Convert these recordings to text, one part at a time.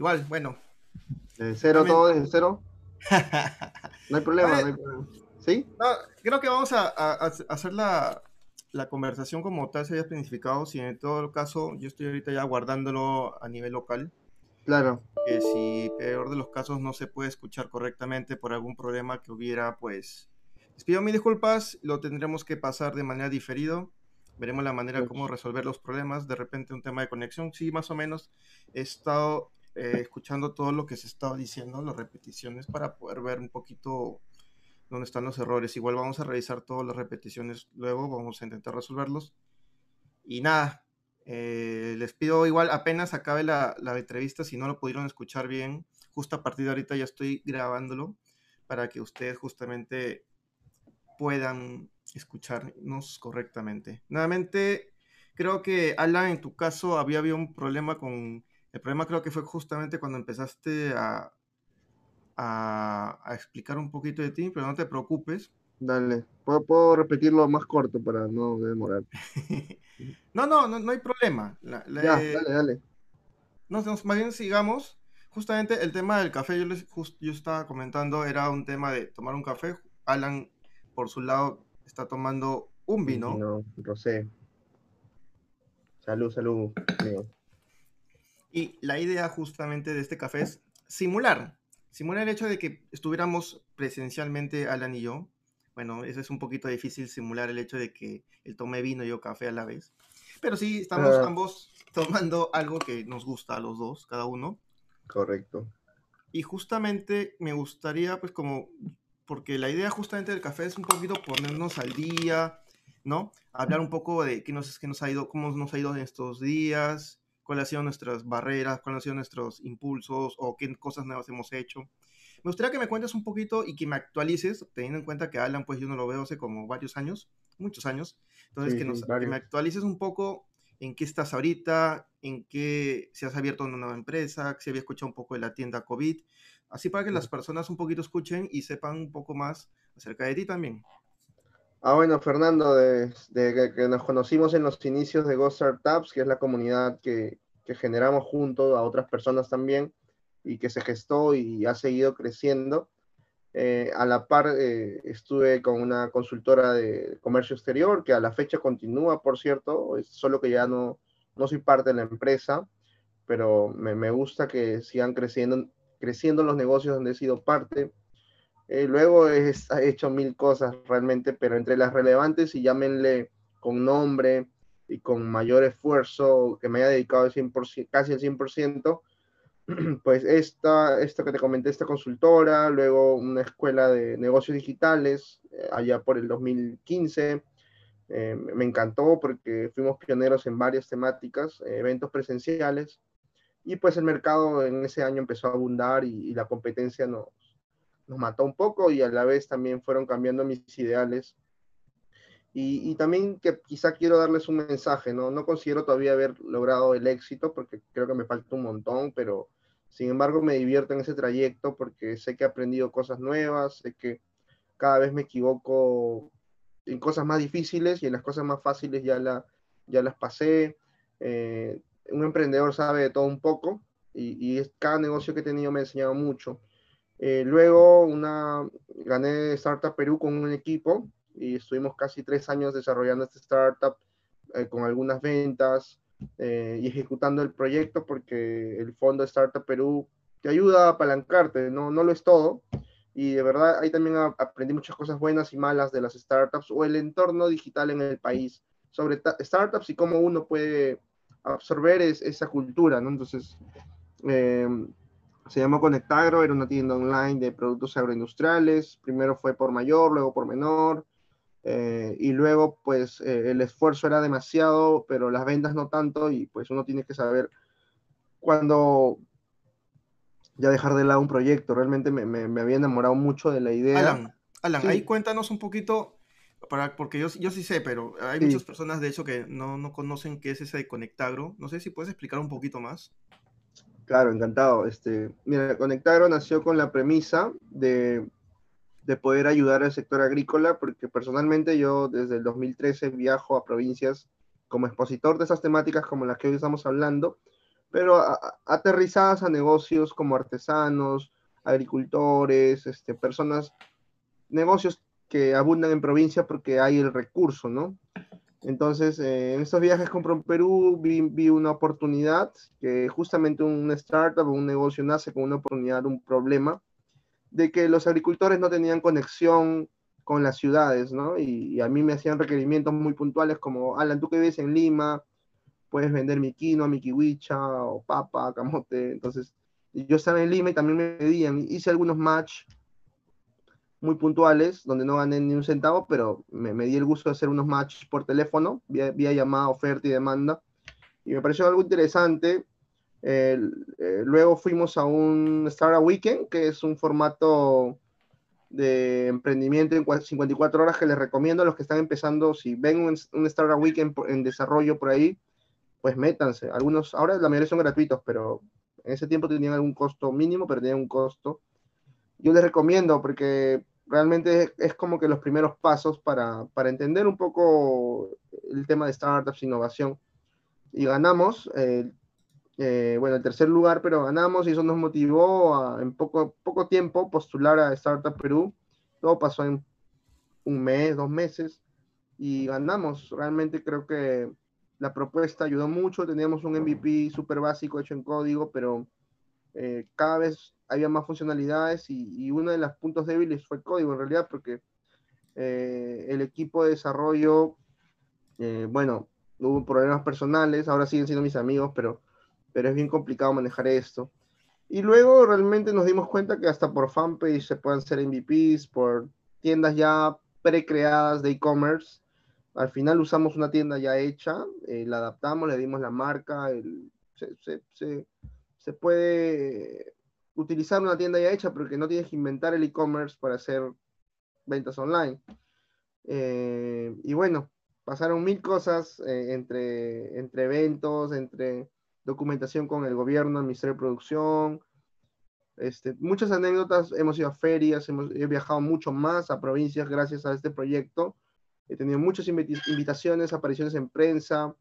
igual, bueno. ¿De cero todo desde cero? no hay problema, no hay problema. ¿Sí? creo que vamos a, hacer la, conversación como tal se había planificado. Si en todo caso, yo estoy ahorita ya guardándolo a nivel local. Claro. Que si peor de los casos no se puede escuchar correctamente por algún problema que hubiera, pues les pido mis disculpas, lo tendremos que pasar de manera diferido. Veremos la manera cómo resolver los problemas. De repente un tema de conexión, sí, más o menos. He estado eh, escuchando todo lo que se estaba diciendo, las repeticiones, para poder ver un poquito dónde están los errores. Igual vamos a revisar todas las repeticiones luego, vamos a intentar resolverlos. Y nada, eh, les pido igual, apenas acabe la, la, entrevista, si no lo pudieron escuchar bien, justo a partir de ahorita ya estoy grabándolo para que ustedes justamente puedan escucharnos correctamente. Nuevamente, creo que Alan, en tu caso había habido un problema con... El problema creo que fue justamente cuando empezaste a, a, explicar un poquito de ti, pero no te preocupes. Dale, puedo, repetirlo más corto para no demorar. no, no, no, hay problema. ya, dale, dale. No, más bien sigamos. Justamente el tema del café, yo, les, yo estaba comentando, era un tema de tomar un café. Alan por su lado está tomando un vino. No, rosé. Salud, salud. Y la idea justamente de este café es simular, simular el hecho de que estuviéramos presencialmente Alan y yo. Bueno, eso es un poquito difícil simular el hecho de que él tome vino y yo café a la vez. Pero sí, estamos ambos tomando algo que nos gusta a los dos, cada uno. Correcto. Y justamente me gustaría, pues como porque la idea justamente del café es un poquito ponernos al día, ¿no? Hablar un poco de qué nos, qué nos ha ido, cómo nos ha ido en estos días, cuáles han sido nuestras barreras, cuáles han sido nuestros impulsos o qué cosas nuevas hemos hecho. Me gustaría que me cuentes un poquito y que me actualices, teniendo en cuenta que Alan, pues yo no lo veo hace como varios años, muchos años. Entonces, que, nos, que me actualices un poco en qué estás ahorita, en qué si has abierto una nueva empresa, si había escuchado un poco de la tienda COVID, Así para que las personas un poquito escuchen y sepan un poco más acerca de ti también. Ah, bueno, Fernando, de, que, nos conocimos en los inicios de Go Startups, que es la comunidad que, generamos junto a otras personas también y que se gestó y ha seguido creciendo. Eh, a la par eh, estuve con una consultora de comercio exterior que a la fecha continúa, por cierto, solo que ya no, no soy parte de la empresa, pero me, me gusta que sigan creciendo creciendo los negocios donde he sido parte. Eh, luego he, hecho mil cosas realmente, pero entre las relevantes y llámenle con nombre y con mayor esfuerzo que me haya dedicado al 100%, casi al 100%, pues esta, esta que te comenté, esta consultora, luego una escuela de negocios digitales, eh, allá por el 2015. Eh, me encantó porque fuimos pioneros en varias temáticas, eventos presenciales, y pues el mercado en ese año empezó a abundar y, la competencia nos, nos mató un poco y a la vez también fueron cambiando mis ideales. Y, y, también que quizá quiero darles un mensaje, ¿no? No considero todavía haber logrado el éxito porque creo que me falta un montón, pero sin embargo me divierto en ese trayecto porque sé que he aprendido cosas nuevas, sé que cada vez me equivoco en cosas más difíciles y en las cosas más fáciles ya, la, ya las pasé. Eh, un emprendedor sabe de todo un poco y, cada negocio que he tenido me ha enseñado mucho. Eh, luego una, gané Startup Perú con un equipo y estuvimos casi tres años desarrollando este startup eh, con algunas ventas eh, y ejecutando el proyecto porque el fondo Startup Perú te ayuda a apalancarte, no, no lo es todo. Y de verdad ahí también aprendí muchas cosas buenas y malas de las startups o el entorno digital en el país sobre startups y cómo uno puede absorber es, esa cultura, ¿no? Entonces, eh, se llamó Conectagro, era una tienda online de productos agroindustriales, primero fue por mayor, luego por menor, eh, y luego pues eh, el esfuerzo era demasiado, pero las ventas no tanto, y pues uno tiene que saber cuándo ya dejar de lado un proyecto, realmente me, me, había enamorado mucho de la idea. Alan, Alan ahí cuéntanos un poquito porque yo, yo sí sé, pero hay muchas personas de hecho que no, no, conocen qué es ese de Conectagro. No sé si puedes explicar un poquito más. Claro, encantado. Este, mira, Conectagro nació con la premisa de, de poder ayudar al sector agrícola, porque personalmente yo desde el 2013 viajo a provincias como expositor de esas temáticas como las que hoy estamos hablando, pero aterrizadas a negocios como artesanos, agricultores, este, personas, negocios que abundan en provincia porque hay el recurso, ¿no? Entonces, eh, en estos viajes con Perú vi, vi, una oportunidad, que justamente un startup o un negocio nace con una oportunidad, un problema, de que los agricultores no tenían conexión con las ciudades, ¿no? Y, a mí me hacían requerimientos muy puntuales como, Alan, tú que vives en Lima, puedes vender mi quinoa, mi kiwicha, o papa, camote. Entonces, yo estaba en Lima y también me pedían, hice algunos match muy puntuales, donde no gané ni un centavo, pero me, me di el gusto de hacer unos matches por teléfono, vía, vía, llamada, oferta y demanda, y me pareció algo interesante. Eh, luego fuimos a un Startup Weekend, que es un formato de emprendimiento en 54 horas que les recomiendo a los que están empezando, si ven un, un Startup Weekend en desarrollo por ahí, pues métanse. Algunos, ahora la mayoría son gratuitos, pero en ese tiempo tenían algún costo mínimo, pero tenían un costo. Yo les recomiendo porque realmente es, como que los primeros pasos para, para, entender un poco el tema de startups, innovación. Y ganamos, eh, eh, bueno, el tercer lugar, pero ganamos y eso nos motivó en poco, poco tiempo postular a Startup Perú. Todo pasó en un mes, dos meses y ganamos. Realmente creo que la propuesta ayudó mucho. Teníamos un MVP súper básico hecho en código, pero eh, cada vez había más funcionalidades y, uno de los puntos débiles fue el código en realidad porque eh, el equipo de desarrollo, eh, bueno, hubo problemas personales, ahora siguen siendo mis amigos, pero, pero es bien complicado manejar esto. Y luego realmente nos dimos cuenta que hasta por fanpage se pueden hacer MVPs, por tiendas ya precreadas de e-commerce. Al final usamos una tienda ya hecha, la adaptamos, le dimos la marca, el, se, se se puede utilizar una tienda ya hecha, porque no tienes que inventar el e-commerce para hacer ventas online. Eh, y bueno, pasaron mil cosas eh, entre, entre eventos, entre documentación con el gobierno, el Ministerio de Producción, este, muchas anécdotas, hemos ido a ferias, hemos, he viajado mucho más a provincias gracias a este proyecto, he tenido muchas invitaciones, apariciones en prensa,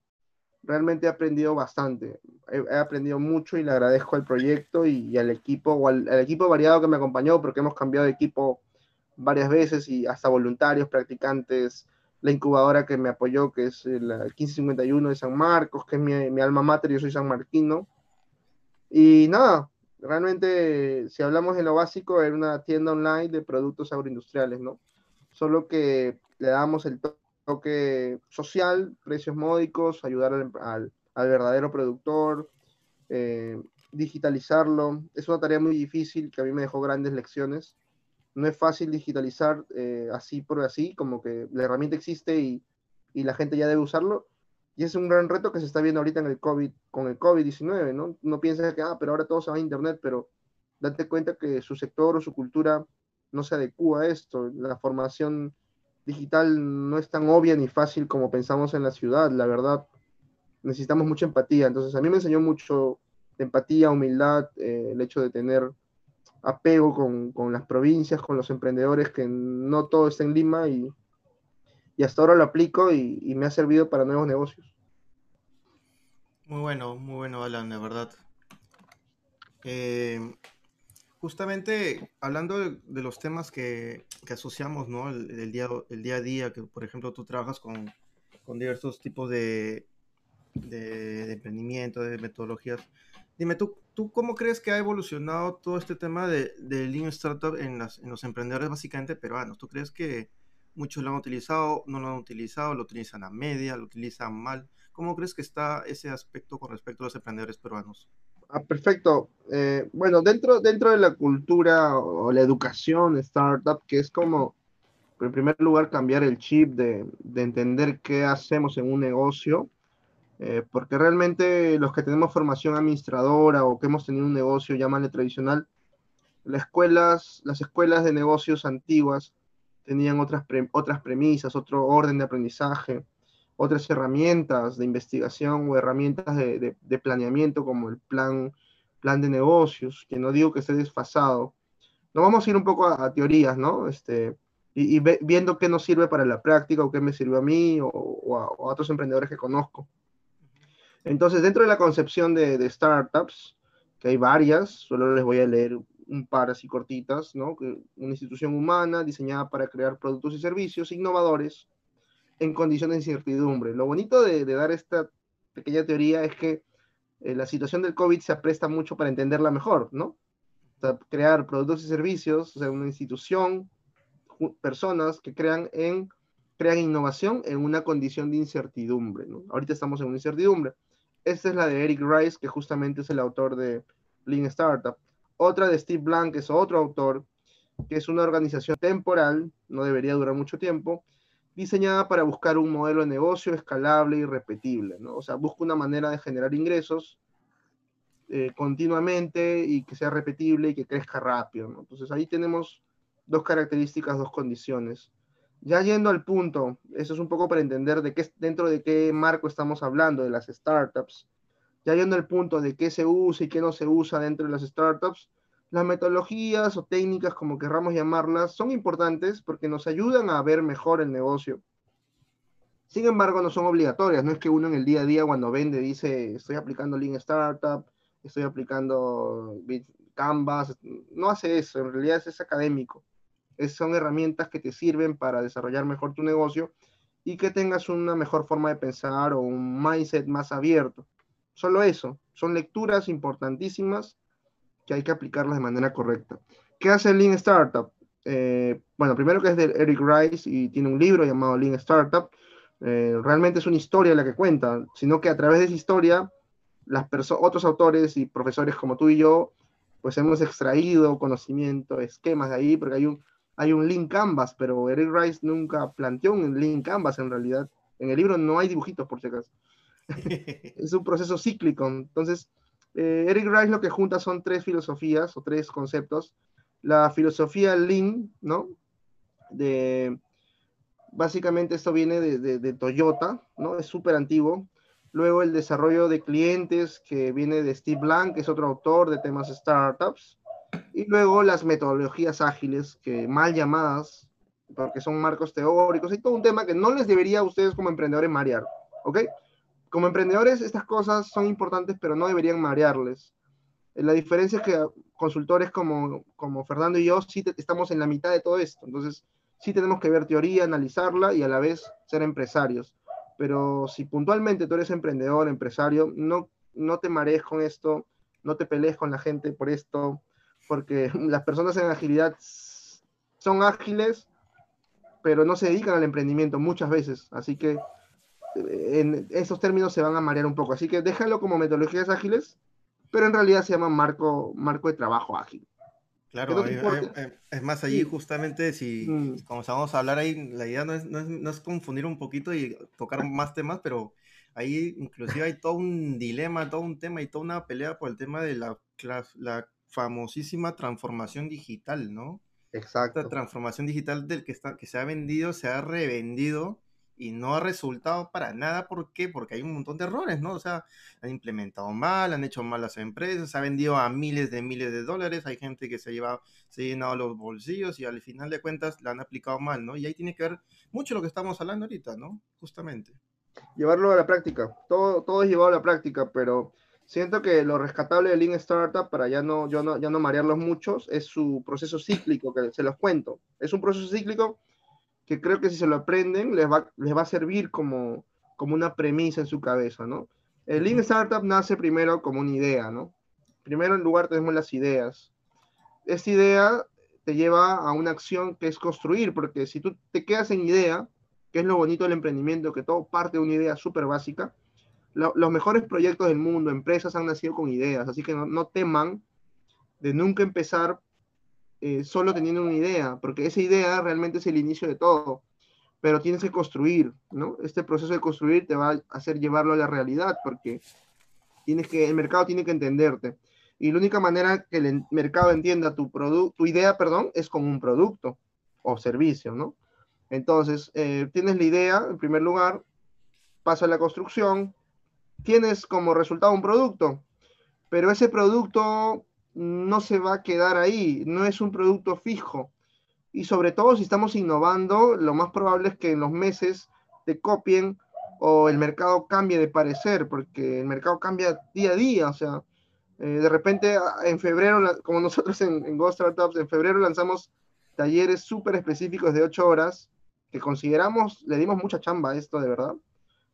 realmente he aprendido bastante. He, aprendido mucho y le agradezco al proyecto y, al equipo, o al, equipo variado que me acompañó, porque hemos cambiado de equipo varias veces y hasta voluntarios, practicantes, la incubadora que me apoyó, que es la 1551 de San Marcos, que es mi, alma mater, yo soy San Marquino. Y nada, realmente, si hablamos de lo básico, era una tienda online de productos agroindustriales, ¿no? Solo que le damos el toque toque social, precios módicos, ayudar al, verdadero productor, eh, digitalizarlo. Es una tarea muy difícil que a mí me dejó grandes lecciones. No es fácil digitalizar eh, así por así, como que la herramienta existe y, la gente ya debe usarlo. Y es un gran reto que se está viendo ahorita en el COVID, con el COVID-19, ¿no? No piensa que, ah, pero ahora todo se va a Internet, pero date cuenta que su sector o su cultura no se adecua a esto. La formación digital no es tan obvia ni fácil como pensamos en la ciudad, la verdad. Necesitamos mucha empatía. Entonces, a mí me enseñó mucho empatía, humildad, eh, el hecho de tener apego con, con, las provincias, con los emprendedores, que no todo está en Lima y, y hasta ahora lo aplico y, y, me ha servido para nuevos negocios. Muy bueno, muy bueno, Alan, de verdad. Eh, justamente hablando de, los temas que, asociamos, ¿no? El, día, a día, que por ejemplo tú trabajas con, diversos tipos de, emprendimiento, de metodologías. Dime, ¿tú, ¿tú cómo crees que ha evolucionado todo este tema de, de Startup en, las, en los emprendedores básicamente peruanos? ¿Tú crees que muchos lo han utilizado, no lo han utilizado, lo utilizan a media, lo utilizan mal? ¿Cómo crees que está ese aspecto con respecto a los emprendedores peruanos? Ah, perfecto. Eh, bueno, dentro, dentro de la cultura o la educación startup, que es como, en primer lugar, cambiar el chip de, de entender qué hacemos en un negocio, eh, porque realmente los que tenemos formación administradora o que hemos tenido un negocio, llámale tradicional, las escuelas, las escuelas de negocios antiguas tenían otras, otras premisas, otro orden de aprendizaje otras herramientas de investigación o herramientas de, planeamiento como el plan, plan de negocios, que no digo que esté desfasado. No vamos a ir un poco a, teorías, ¿no? Este, y, viendo qué nos sirve para la práctica o qué me sirve a mí o, a, otros emprendedores que conozco. Entonces, dentro de la concepción de, startups, que hay varias, solo les voy a leer un par así cortitas, ¿no? Una institución humana diseñada para crear productos y servicios innovadores en condiciones de incertidumbre. Lo bonito de, dar esta pequeña teoría es que eh, la situación del COVID se apresta mucho para entenderla mejor, ¿no? O sea, crear productos y servicios, o sea, una institución, personas que crean, en, crean innovación en una condición de incertidumbre, ¿no? Ahorita estamos en una incertidumbre. Esta es la de Eric Rice, que justamente es el autor de Lean Startup. Otra de Steve Blank, que es otro autor, que es una organización temporal, no debería durar mucho tiempo, diseñada para buscar un modelo de negocio escalable y repetible, ¿no? O sea, busca una manera de generar ingresos eh, continuamente y que sea repetible y que crezca rápido, ¿no? Entonces ahí tenemos dos características, dos condiciones. Ya yendo al punto, eso es un poco para entender de qué, dentro de qué marco estamos hablando, de las startups. Ya yendo al punto de qué se usa y qué no se usa dentro de las startups, las metodologías o técnicas, como querramos llamarlas, son importantes porque nos ayudan a ver mejor el negocio. Sin embargo, no son obligatorias. No es que uno en el día a día cuando vende dice, estoy aplicando Lean Startup, estoy aplicando Canvas. No hace eso, en realidad es académico. Es, son herramientas que te sirven para desarrollar mejor tu negocio y que tengas una mejor forma de pensar o un mindset más abierto. Solo eso. Son lecturas importantísimas que hay que aplicarlas de manera correcta. ¿Qué hace Lean Startup? Eh, bueno, primero que es de Eric Rice y tiene un libro llamado Lean Startup. Eh, realmente es una historia la que cuenta, sino que a través de esa historia, las otros autores y profesores como tú y yo, pues hemos extraído conocimiento, esquemas de ahí, porque hay un, hay un Lean Canvas, pero Eric Rice nunca planteó un Lean Canvas en realidad. En el libro no hay dibujitos, por si acaso. es un proceso cíclico. Entonces, eh, Eric Rice lo que junta son tres filosofías o tres conceptos. La filosofía Lean, ¿no? De, básicamente esto viene de, Toyota, ¿no? Es súper antiguo. Luego el desarrollo de clientes, que viene de Steve Blank, que es otro autor de temas startups. Y luego las metodologías ágiles, que mal llamadas, porque son marcos teóricos, y todo un tema que no les debería a ustedes como emprendedores marear, ¿ok? Como emprendedores estas cosas son importantes, pero no deberían marearles. Eh, la diferencia es que consultores como, Fernando y yo sí estamos en la mitad de todo esto. Entonces, sí tenemos que ver teoría, analizarla y a la vez ser empresarios. Pero si puntualmente tú eres emprendedor, empresario, no, no te marees con esto, no te pelees con la gente por esto, porque las personas en agilidad son ágiles, pero no se dedican al emprendimiento muchas veces. Así que en esos términos se van a marear un poco. Así que déjalo como metodologías ágiles, pero en realidad se llama marco, marco de trabajo ágil. Claro, es más allí justamente si, mm. como vamos a hablar ahí, la idea no es, no, es, no es, confundir un poquito y tocar más temas, pero ahí inclusive hay todo un dilema, todo un tema y toda una pelea por el tema de la, la, famosísima transformación digital, ¿no? Exacto. La transformación digital del que, está, que se ha vendido, se ha revendido y no ha resultado para nada. ¿Por qué? Porque hay un montón de errores, ¿no? O sea, han implementado mal, han hecho mal las empresas, ha vendido a miles de miles de dólares, hay gente que se, lleva, se ha llenado los bolsillos y al final de cuentas la han aplicado mal, ¿no? Y ahí tiene que ver mucho lo que estamos hablando ahorita, ¿no? Justamente. Llevarlo a la práctica, todo, todo es llevado a la práctica, pero siento que lo rescatable de Lean Startup, para ya no, yo no, ya no marearlos muchos, es su proceso cíclico, que se los cuento. Es un proceso cíclico que creo que si se lo aprenden les va, les va a servir como, como una premisa en su cabeza, ¿no? El Lean Startup nace primero como una idea, ¿no? Primero en lugar tenemos las ideas. Esta idea te lleva a una acción que es construir, porque si tú te quedas en idea, que es lo bonito del emprendimiento, que todo parte de una idea súper básica, los mejores proyectos del mundo, empresas han nacido con ideas, así que no, no teman de nunca empezar eh, solo teniendo una idea, porque esa idea realmente es el inicio de todo, pero tienes que construir, ¿no? Este proceso de construir te va a hacer llevarlo a la realidad, porque tienes que, el mercado tiene que entenderte. Y la única manera que el mercado entienda tu, tu idea, perdón, es con un producto o servicio, ¿no? Entonces, eh, tienes la idea, en primer lugar, pasa la construcción, tienes como resultado un producto, pero ese producto no se va a quedar ahí, no es un producto fijo. Y sobre todo si estamos innovando, lo más probable es que en los meses te copien o el mercado cambie de parecer, porque el mercado cambia día a día, o sea, eh, de repente en febrero, como nosotros en, en Go Startups, en febrero lanzamos talleres súper específicos de 8 horas, que consideramos, le dimos mucha chamba a esto, de verdad,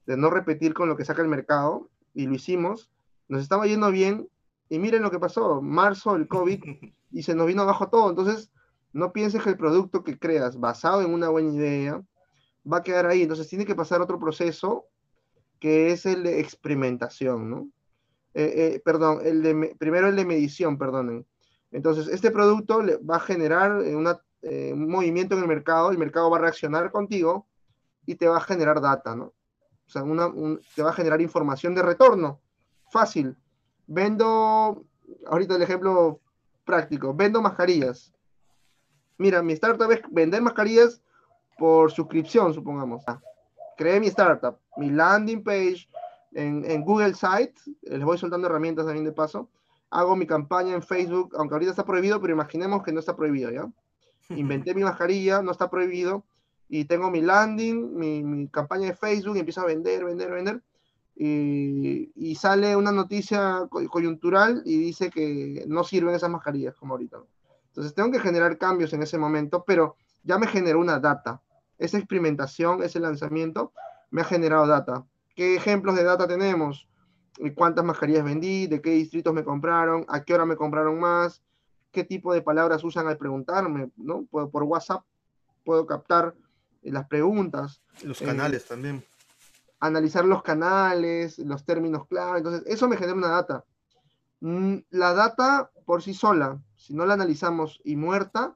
de no repetir con lo que saca el mercado, y lo hicimos, nos estaba yendo bien, y miren lo que pasó, marzo, el COVID, y se nos vino abajo todo, entonces no pienses que el producto que creas basado en una buena idea va a quedar ahí, entonces tiene que pasar otro proceso que es el de experimentación, ¿no? Eh, eh, perdón, el de, primero el de medición, perdonen. Entonces, este producto le va a generar una, eh, un movimiento en el mercado, el mercado va a reaccionar contigo y te va a generar data, ¿no? O sea, una, te va a generar información de retorno. Fácil. Vendo, ahorita el ejemplo práctico, vendo mascarillas. Mira, mi startup es vender mascarillas por suscripción, supongamos. Ah, creé mi startup, mi landing page en, en Google Site, les voy soltando herramientas también de paso. Hago mi campaña en Facebook, aunque ahorita está prohibido, pero imaginemos que no está prohibido, ¿ya? Inventé mi mascarilla, no está prohibido, y tengo mi landing, mi, mi campaña de Facebook, y empiezo a vender, vender, vender. Y, sale una noticia coyuntural y dice que no sirven esas mascarillas como ahorita. Entonces tengo que generar cambios en ese momento, pero ya me generó una data. Esa experimentación, ese lanzamiento, me ha generado data. ¿Qué ejemplos de data tenemos? ¿Cuántas mascarillas vendí? ¿De qué distritos me compraron? ¿A qué hora me compraron más? ¿Qué tipo de palabras usan al preguntarme? ¿no? Por, WhatsApp puedo captar las preguntas. Los canales eh, también analizar los canales, los términos clave. Entonces, eso me genera una data. Mm, la data por sí sola, si no la analizamos y muerta,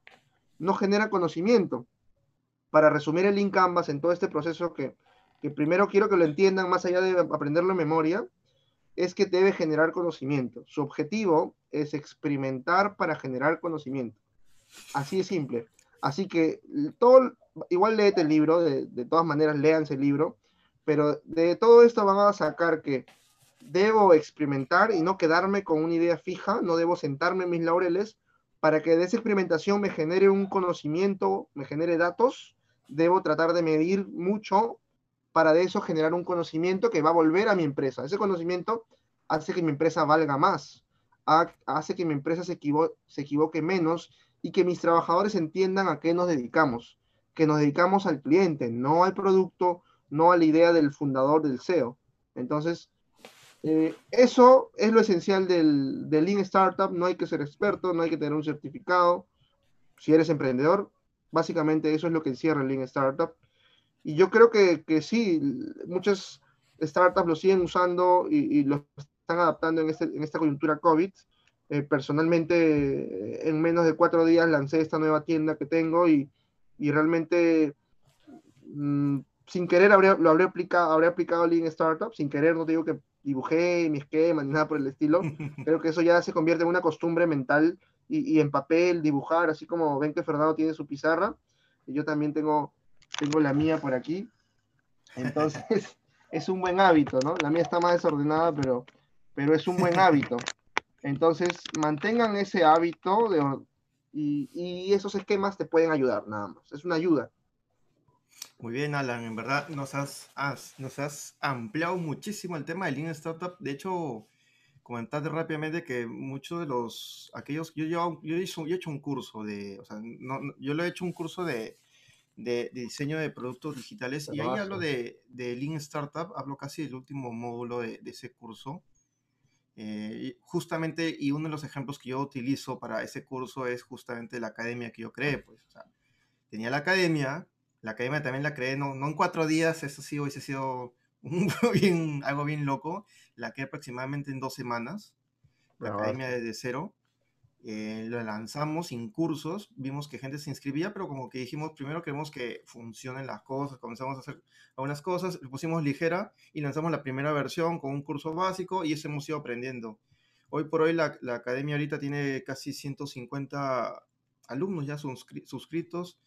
no genera conocimiento. Para resumir el link Canvas en todo este proceso que, que primero quiero que lo entiendan más allá de aprenderlo en memoria, es que debe generar conocimiento. Su objetivo es experimentar para generar conocimiento. Así de simple. Así que todo, igual léete el libro, de, de todas maneras léanse el libro, pero de todo esto van a sacar que debo experimentar y no quedarme con una idea fija, no debo sentarme en mis laureles para que de esa experimentación me genere un conocimiento, me genere datos, debo tratar de medir mucho para de eso generar un conocimiento que va a volver a mi empresa. Ese conocimiento hace que mi empresa valga más, hace que mi empresa se, se equivoque menos y que mis trabajadores entiendan a qué nos dedicamos, que nos dedicamos al cliente, no al producto, no a la idea del fundador del SEO. Entonces, eh, eso es lo esencial del, del Lean Startup. No hay que ser experto, no hay que tener un certificado. Si eres emprendedor, básicamente eso es lo que encierra el Lean Startup. Y yo creo que, que sí, muchas startups lo siguen usando y, lo están adaptando en, este, en esta coyuntura COVID. Eh, personalmente, en menos de cuatro días lancé esta nueva tienda que tengo y, y realmente mmm, sin querer habría, lo habría aplicado, habría aplicado Lean Startup, sin querer, no te digo que dibujé mi esquema ni nada por el estilo, creo que eso ya se convierte en una costumbre mental y, y, en papel, dibujar, así como ven que Fernando tiene su pizarra, y yo también tengo, tengo la mía por aquí, entonces es un buen hábito, ¿no? La mía está más desordenada, pero, pero es un buen hábito. Entonces, mantengan ese hábito de, y, y esos esquemas te pueden ayudar, nada más, es una ayuda muy bien, Alan, en verdad nos has, nos has ampliado muchísimo el tema del Lean Startup. De hecho, comentarte rápidamente que muchos de los, aquellos, yo, yo, yo, he, hecho, yo he hecho un curso de, o sea, no, yo lo he hecho un curso de, de, de diseño de productos digitales y ahí hablo de, de, Lean Startup, hablo casi del último módulo de, de ese curso. Eh, justamente, y uno de los ejemplos que yo utilizo para ese curso es justamente la academia que yo creé, pues, o sea, tenía la academia, la academia también la creé, no, no en cuatro días, eso sí hubiese sido un, bien, algo bien loco. La creé aproximadamente en dos semanas, la academia desde cero. Eh, lo lanzamos sin cursos, vimos que gente se inscribía, pero como que dijimos, primero queremos que funcionen las cosas, comenzamos a hacer algunas cosas, lo pusimos ligera y lanzamos la primera versión con un curso básico y eso hemos ido aprendiendo. Hoy por hoy la, la academia ahorita tiene casi 150 alumnos ya suscritos,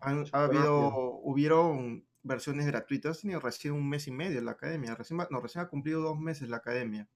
han, ha habido, hubieron versiones gratuitas, tiene recién un mes y medio la academia, recién, no, recién ha cumplido dos meses la academia.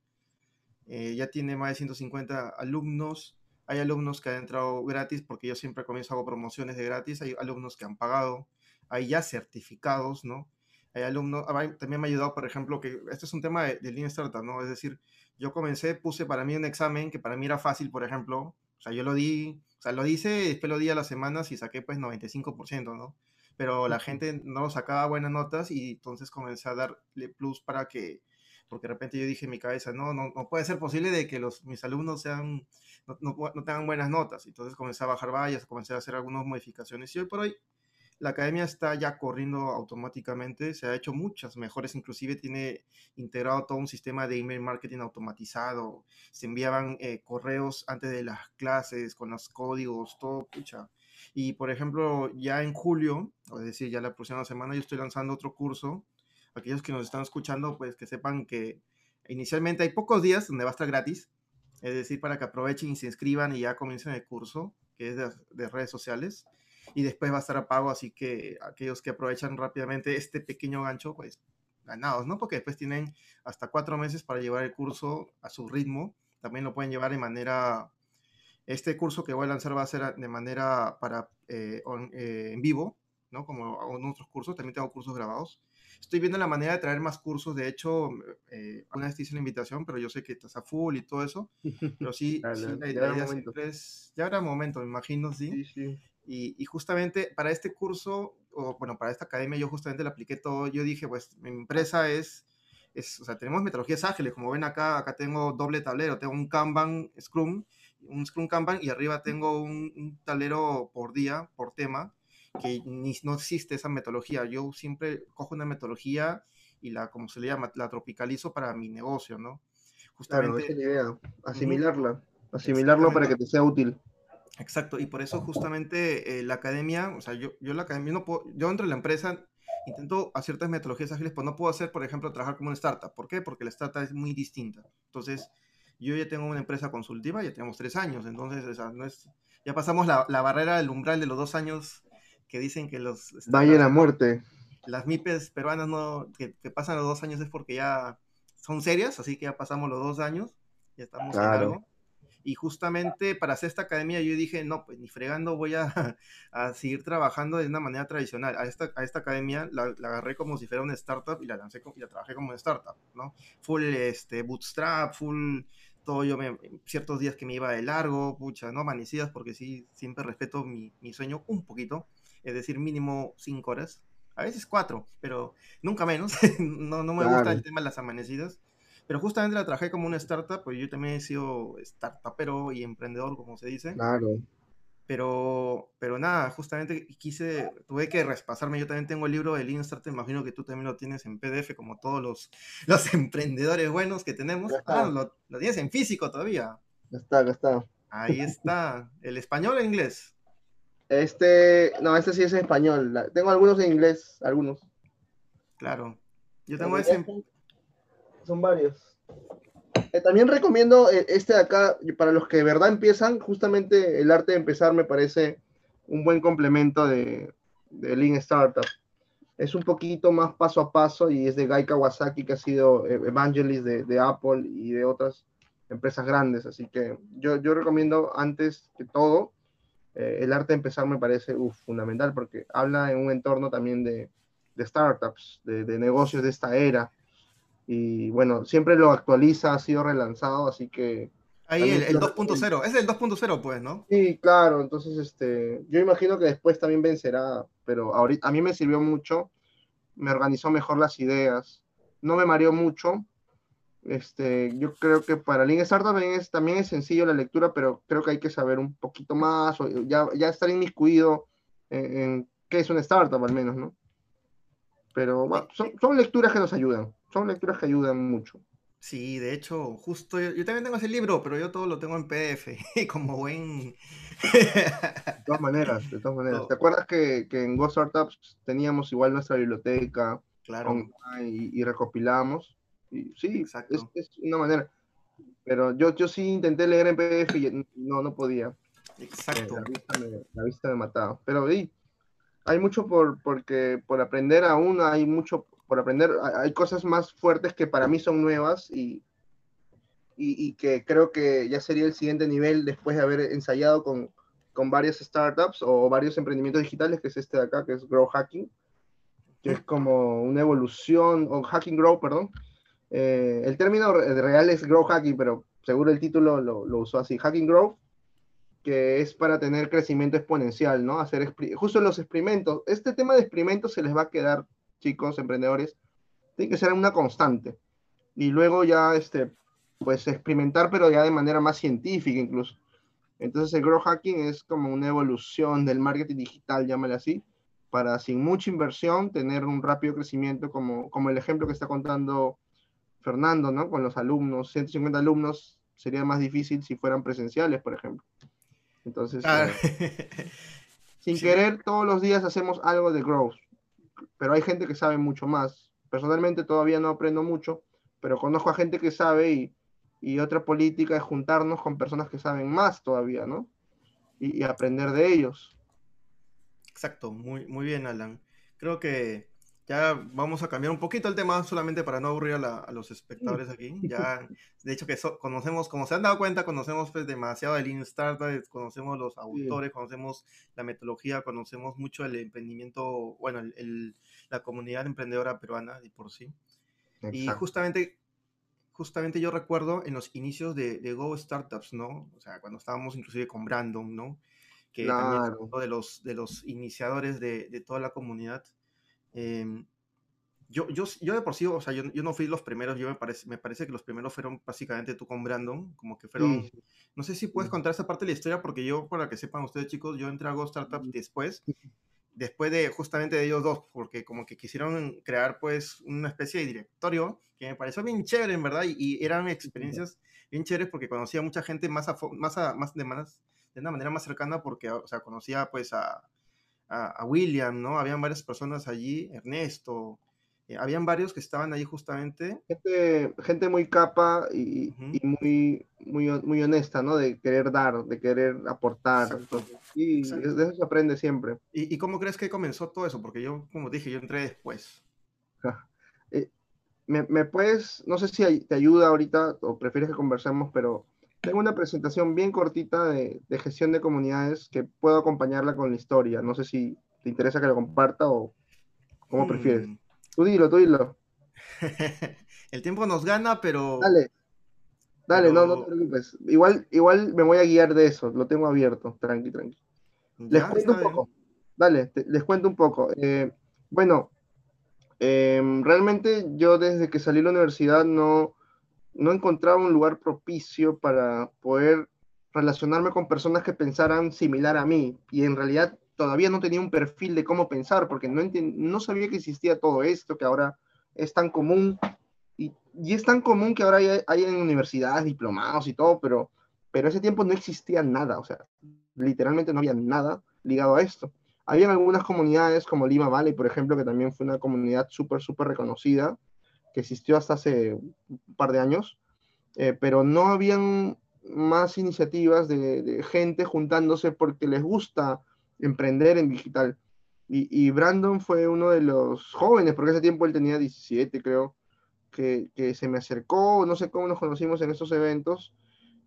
Eh, ya tiene más de 150 alumnos, hay alumnos que han entrado gratis porque yo siempre comienzo hago promociones de gratis, hay alumnos que han pagado, hay ya certificados, ¿no? hay alumnos, ah, también me ha ayudado, por ejemplo, que este es un tema de, de Lean Startup, ¿no? Es decir, yo comencé, puse para mí un examen que para mí era fácil, por ejemplo, o sea, yo lo di, sea, lo hice, después lo di a las semanas y saqué pues 95%, ¿no? Pero la gente no sacaba buenas notas y entonces comencé a darle plus para que, porque de repente yo dije en mi cabeza, no, no, no puede ser posible de que los, mis alumnos sean, no, no, no tengan buenas notas. Entonces comencé a bajar vallas, comencé a hacer algunas modificaciones y hoy por hoy la academia está ya corriendo automáticamente, se ha hecho muchas mejores, inclusive tiene integrado todo un sistema de email marketing automatizado, se enviaban eh, correos antes de las clases con los códigos, todo, pucha. Y por ejemplo, ya en julio, es decir, ya la próxima semana, yo estoy lanzando otro curso. Aquellos que nos están escuchando, pues que sepan que inicialmente hay pocos días donde va a estar gratis, es decir, para que aprovechen y se inscriban y ya comiencen el curso, que es de, de redes sociales y después va a estar a pago, así que aquellos que aprovechan rápidamente este pequeño gancho, pues ganados, ¿no? Porque después tienen hasta cuatro meses para llevar el curso a su ritmo, también lo pueden llevar de manera, este curso que voy a lanzar va a ser de manera para eh, eh, en vivo, ¿no? Como en otros cursos, también tengo cursos grabados. Estoy viendo la manera de traer más cursos, de hecho, eh, una vez te hice la invitación, pero yo sé que estás a full y todo eso, pero sí, sí la, idea es, ya habrá momento, me imagino, sí. sí, sí y, justamente para este curso, o bueno, para esta academia, yo justamente le apliqué todo. Yo dije, pues mi empresa es, es, o sea, tenemos metodologías ágiles. Como ven acá, acá tengo doble tablero. Tengo un Kanban Scrum, un Scrum Kanban, y arriba tengo un, tablero por día, por tema, que ni, no existe esa metodología. Yo siempre cojo una metodología y la, como se le llama, la tropicalizo para mi negocio, ¿no? Justamente. Claro, esa es la idea. Asimilarla. Asimilarlo para que te sea útil. Exacto, y por eso justamente eh, la academia, o sea, yo, yo la academia no puedo, yo dentro de la empresa intento hacer ciertas metodologías ágiles, pues no puedo hacer, por ejemplo, trabajar como una startup. ¿Por qué? Porque la startup es muy distinta. Entonces, yo ya tengo una empresa consultiva, ya tenemos tres años, entonces, o sea, no es, ya pasamos la, la barrera del umbral de los dos años que dicen que los... Vayan a muerte. Las MIPES peruanas no, que, pasan los dos años es porque ya son serias, así que ya pasamos los dos años, ya estamos en algo. Y justamente para hacer esta academia yo dije, no, pues ni fregando voy a, a seguir trabajando de una manera tradicional. A esta, a esta academia la, la, agarré como si fuera una startup y la lancé y la trabajé como una startup, ¿no? Full este, bootstrap, full todo yo me, ciertos días que me iba de largo, pucha, no amanecidas, porque sí, siempre respeto mi, mi sueño un poquito, es decir, mínimo cinco horas, a veces cuatro, pero nunca menos, no, no me gusta el tema de las amanecidas, pero justamente la trabajé como una startup, pues yo también he sido startupero y emprendedor, como se dice. Claro. Pero, pero nada, justamente quise, tuve que repasarme. Yo también tengo el libro de Lean Startup, imagino que tú también lo tienes en PDF, como todos los, los emprendedores buenos que tenemos. Ah, lo, lo, tienes en físico todavía. Ya está, ya está. Ahí está. ¿El español o el inglés? Este, no, este sí es en español. Tengo algunos en inglés, algunos. Claro. Yo tengo ese en, son varios. Eh, también recomiendo eh, este de acá, para los que de verdad empiezan, justamente el arte de empezar me parece un buen complemento de, de Lean Startup. Es un poquito más paso a paso y es de Guy Kawasaki, que ha sido eh, evangelist de, Apple y de otras empresas grandes. Así que yo, yo recomiendo antes que todo, el arte de empezar me parece fundamental porque habla en un entorno también de, de startups, de, de, negocios de esta era. Y bueno, siempre lo actualiza, ha sido relanzado, así que... Ahí el, el 2.0, es el 2.0 pues, ¿no? Sí, claro, entonces este, yo imagino que después también vencerá, pero ahorita a mí me sirvió mucho, me organizó mejor las ideas, no me mareó mucho, este, yo creo que para Lean Startup también es, también es sencillo la lectura, pero creo que hay que saber un poquito más, o ya, ya estar inmiscuido en, en qué es una startup al menos, ¿no? Pero bueno, son, son lecturas que nos ayudan son lecturas que ayudan mucho. Sí, de hecho, justo yo, yo, también tengo ese libro, pero yo todo lo tengo en PDF, como buen... de todas maneras, de todas maneras. ¿Te acuerdas que, que en Go Startups teníamos igual nuestra biblioteca claro. y, y recopilamos? Y, sí, Exacto. Es, es, una manera. Pero yo, yo sí intenté leer en PDF y no, no podía. Exacto. Eh, la, vista me, la vista me mataba. Pero sí, hay mucho por, porque, por aprender aún, hay mucho por aprender. Hay cosas más fuertes que para mí son nuevas y, y, que creo que ya sería el siguiente nivel después de haber ensayado con, con varias startups o varios emprendimientos digitales, que es este de acá, que es Grow Hacking. que es como una evolución, o Hacking Grow, perdón. Eh, el término real es Grow Hacking, pero seguro el título lo, lo usó así, Hacking Grow, que es para tener crecimiento exponencial, ¿no? Hacer justo los experimentos. Este tema de experimentos se les va a quedar, chicos, emprendedores, tiene que ser una constante. Y luego ya, este, pues experimentar, pero ya de manera más científica incluso. Entonces el grow hacking es como una evolución del marketing digital, llámale así, para sin mucha inversión tener un rápido crecimiento como, como el ejemplo que está contando Fernando, ¿no? Con los alumnos, 150 alumnos, sería más difícil si fueran presenciales, por ejemplo. Entonces, eh, sin querer, todos los días hacemos algo de growth, pero hay gente que sabe mucho más. Personalmente todavía no aprendo mucho, pero conozco a gente que sabe y, y otra política es juntarnos con personas que saben más todavía, ¿no? Y, y aprender de ellos. Exacto, muy, muy bien, Alan. Creo que ya vamos a cambiar un poquito el tema solamente para no aburrir a, los espectadores aquí. Ya, de hecho que conocemos, como se han dado cuenta, conocemos pues demasiado el Lean Startup, conocemos los autores, conocemos la metodología, conocemos mucho el emprendimiento, bueno, el, la comunidad emprendedora peruana de por sí. Y justamente, justamente yo recuerdo en los inicios de, de, Go Startups, ¿no? O sea, cuando estábamos inclusive con Brandon, ¿no? Que también es uno de los, de los iniciadores de, de toda la comunidad. Em, yo, yo, yo de por sí, o sea, yo, yo, no fui los primeros, yo me parece, me parece que los primeros fueron básicamente tú con Brandon, como que fueron, no sé si puedes contar esa parte de la historia, porque yo, para que sepan ustedes chicos, yo entré a Go Startup después, después de justamente de ellos dos, porque como que quisieron crear pues una especie de directorio que me pareció bien chévere en verdad, y, eran experiencias bien chéveres porque conocía a mucha gente más, a, más, a, más de, más, de una manera más cercana, porque, o sea, conocía pues a a, William, ¿no? Habían varias personas allí, Ernesto, eh, habían varios que estaban allí justamente. Gente, gente muy capa y, muy, muy, muy honesta, ¿no? De querer dar, de querer aportar. y de eso se aprende siempre. ¿Y, cómo crees que comenzó todo eso? Porque yo, como dije, yo entré después. Eh, me, me, puedes, no sé si te ayuda ahorita o prefieres que conversemos, pero tengo una presentación bien cortita de, gestión de comunidades que puedo acompañarla con la historia. No sé si te interesa que lo comparta o cómo prefieres. Hmm. Tú dilo, tú dilo. El tiempo nos gana, pero... Dale, dale, no, no te preocupes. Igual, igual me voy a guiar de eso, lo tengo abierto, tranqui, tranqui. Les cuento un poco. Dale, les cuento un poco. Eh, bueno, em, realmente yo desde que salí de la universidad no no encontraba un lugar propicio para poder relacionarme con personas que pensaran similar a mí. Y en realidad todavía no tenía un perfil de cómo pensar, porque no, no sabía que existía todo esto, que ahora es tan común. Y, y es tan común que ahora hay, hay, en universidades diplomados y todo, pero, pero ese tiempo no existía nada, o sea, literalmente no había nada ligado a esto. Habían algunas comunidades como Lima Valley, por ejemplo, que también fue una comunidad súper, súper reconocida, que existió hasta hace un par de años, eh, pero no habían más iniciativas de, gente juntándose porque les gusta emprender en digital. Y, Brandon fue uno de los jóvenes, porque ese tiempo él tenía 17, creo, que, se me acercó, no sé cómo nos conocimos en estos eventos,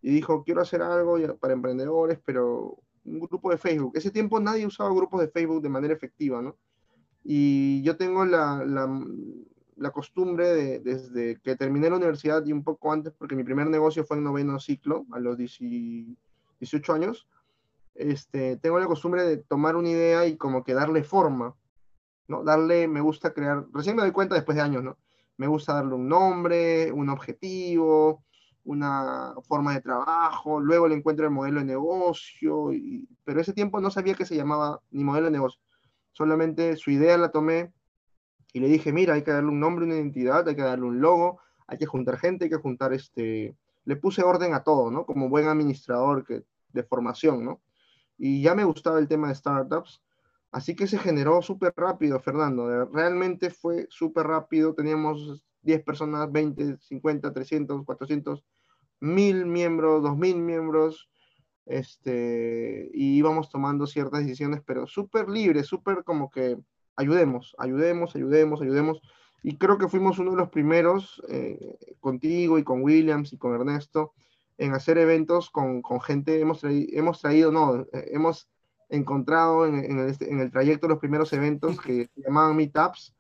y dijo, quiero hacer algo para emprendedores, pero un grupo de Facebook. Ese tiempo nadie usaba grupos de Facebook de manera efectiva, ¿no? Y yo tengo la, la costumbre de, desde que terminé la universidad y un poco antes, porque mi primer negocio fue en noveno ciclo, a los 18 años, este, tengo la costumbre de tomar una idea y como que darle forma, ¿no? Darle, me gusta crear, recién me doy cuenta después de años, ¿no? Me gusta darle un nombre, un objetivo, una forma de trabajo, luego le encuentro el modelo de negocio, y, pero ese tiempo no sabía que se llamaba ni modelo de negocio, solamente su idea la tomé y le dije, mira, hay que darle un nombre, una identidad, hay que darle un logo, hay que juntar gente, hay que juntar este... Le puse orden a todo, ¿no? Como buen administrador que, de formación, ¿no? Y ya me gustaba el tema de startups, así que se generó súper rápido, Fernando. Realmente fue súper rápido, teníamos 10 personas, 20, 50, 300, 400, 1000 miembros, 2000 miembros, este, y íbamos tomando ciertas decisiones, pero súper libre, súper como que ayudemos, ayudemos, ayudemos, ayudemos. Y creo que fuimos uno de los primeros, eh, contigo y con Williams y con Ernesto, en hacer eventos con, con gente, hemos, hemos traído, no, eh, hemos encontrado en, el, en, el, trayecto los primeros eventos que se llamaban Meetups,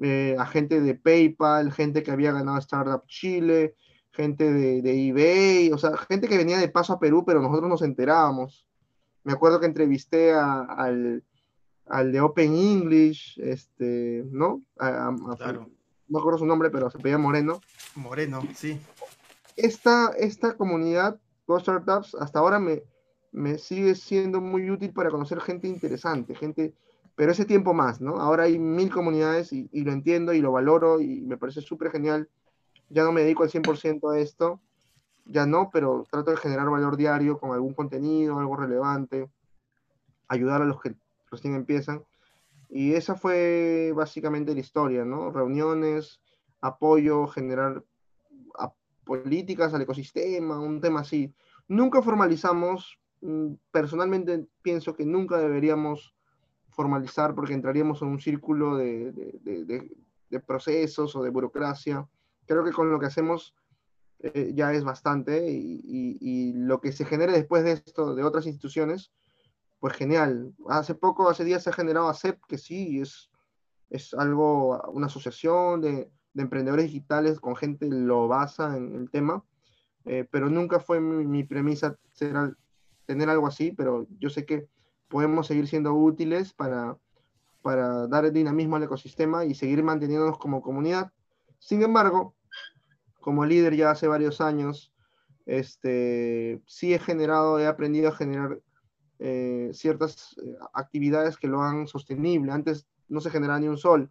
eh, a gente de PayPal, gente que había ganado Startup Chile, gente de, eBay, o sea, gente que venía de paso a Perú, pero nosotros nos enterábamos. Me acuerdo que entrevisté al, al, de Open English, este, ¿no? claro. No recuerdo su nombre, pero se pedía Moreno. Moreno, sí. Esta, esta comunidad, Go Startups, hasta ahora me, me sigue siendo muy útil para conocer gente interesante, gente, pero ese tiempo más, ¿no? Ahora hay mil comunidades y, lo entiendo y lo valoro y me parece súper genial. Ya no me dedico al 100% a esto, ya no, pero trato de generar valor diario con algún contenido, algo relevante, ayudar a los que recién empiezan. Y esa fue básicamente la historia, ¿no? Reuniones, apoyo, generar políticas al ecosistema, un tema así. Nunca formalizamos Mm, personalmente pienso que nunca deberíamos formalizar porque entraríamos en un círculo de, procesos o de burocracia. Creo que con lo que hacemos eh, ya es bastante y, lo que se genere después de esto de otras instituciones, pues genial. Hace poco, hace días se ha generado ACEP, que sí, es, es algo, una asociación de, emprendedores digitales con gente lo basa en el tema, eh, pero nunca fue mi, mi premisa ser, tener algo así, pero yo sé que podemos seguir siendo útiles para, para dar dinamismo al ecosistema y seguir manteniéndonos como comunidad. Sin embargo, como líder ya hace varios años, este, sí he generado, he aprendido a generar eh, ciertas eh, actividades que lo hagan sostenible. Antes no se generaba ni un sol.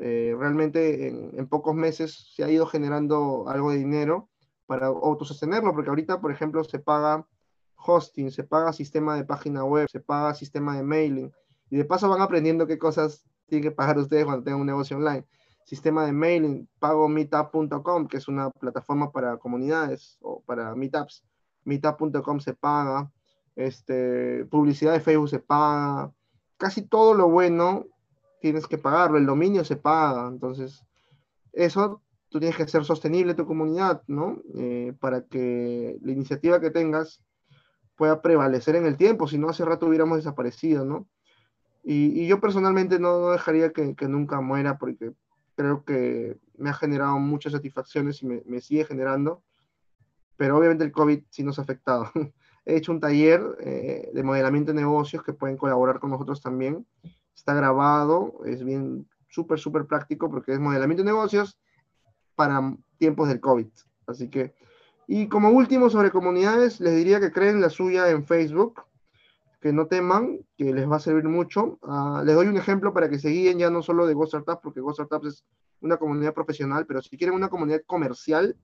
Eh, realmente en, en, pocos meses se ha ido generando algo de dinero para autosostenerlo, porque ahorita, por ejemplo, se paga hosting, se paga sistema de página web, se paga sistema de mailing. Y de paso van aprendiendo qué cosas tienen que pagar ustedes cuando tengan un negocio online. Sistema de mailing, pago meetup.com, que es una plataforma para comunidades o para meetups. Meetup.com se paga. Este, publicidad de Facebook se paga. Casi todo lo bueno tienes que pagarlo. El dominio se paga. Entonces, eso tú tienes que hacer sostenible tu comunidad, ¿no? Eh, para que la iniciativa que tengas pueda prevalecer en el tiempo, si no hace rato hubiéramos desaparecido, ¿no? Y, yo personalmente no, dejaría que, nunca muera porque creo que me ha generado muchas satisfacciones y me, sigue generando, pero obviamente el COVID sí nos ha afectado. He hecho un taller eh, de modelamiento de negocios que pueden colaborar con nosotros también. Está grabado, es bien súper, súper práctico porque es modelamiento de negocios para tiempos del COVID. Así que y como último sobre comunidades, les diría que creen la suya en Facebook, que no teman, que les va a servir mucho. Uh, les doy un ejemplo para que se guíen ya no solo de Go Startups, porque Go Startups es una comunidad profesional, pero si quieren una comunidad comercial,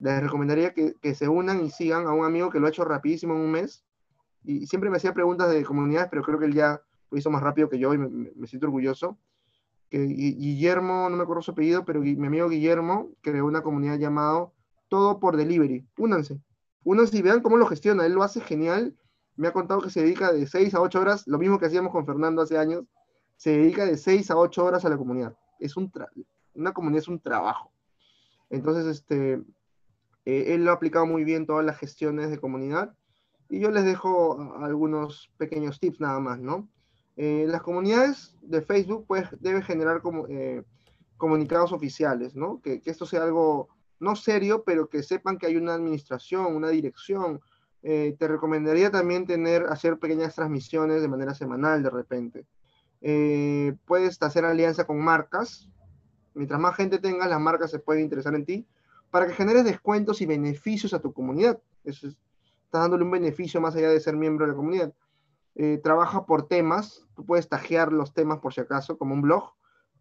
les recomendaría que, que, se unan y sigan a un amigo que lo ha hecho rapidísimo en un mes. Y siempre me hacía preguntas de comunidades, pero creo que él ya lo hizo más rápido que yo y me, siento orgulloso. Que Guillermo, no me acuerdo su apellido, pero mi amigo Guillermo creó una comunidad llamado todo por delivery. Únanse. Únanse y vean cómo lo gestiona. Él lo hace genial. Me ha contado que se dedica de 6 a 8 horas, lo mismo que hacíamos con Fernando hace años. Se dedica de 6 a 8 horas a la comunidad. Es un una comunidad es un trabajo. Entonces, este, eh, él lo ha aplicado muy bien todas las gestiones de comunidad. Y yo les dejo algunos pequeños tips nada más, ¿no? Eh, las comunidades de Facebook pues deben generar como, eh, comunicados oficiales, ¿no? Que, que, esto sea algo no serio, pero que sepan que hay una administración, una dirección. Te recomendaría también tener, hacer pequeñas transmisiones de manera semanal de repente. Puedes hacer alianza con marcas. Mientras más gente tengas, las marcas se pueden interesar en ti para que generes descuentos y beneficios a tu comunidad. Estás dándole un beneficio más allá de ser miembro de la comunidad. Eh, trabaja por temas. Tú puedes tajear los temas por si acaso, como un blog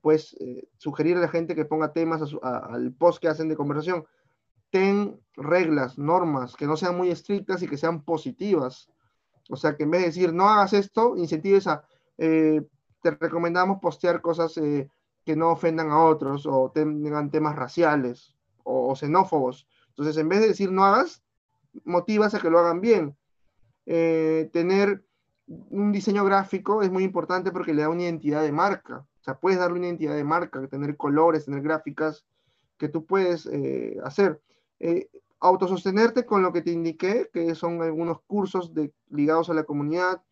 pues eh, sugerir a la gente que ponga temas al post que hacen de conversación. Ten reglas, normas que no sean muy estrictas y que sean positivas. O sea, que en vez de decir no hagas esto, incentives a, eh, te recomendamos postear cosas eh, que no ofendan a otros o tengan temas raciales o, xenófobos. Entonces, en vez de decir no hagas, motivas a que lo hagan bien. tener un diseño gráfico es muy importante porque le da una identidad de marca sea, puedes darle una identidad de marca, tener colores, tener gráficas que tú puedes eh, hacer. Eh, autosostenerte con lo que te indiqué, que son algunos cursos de, ligados a la comunidad.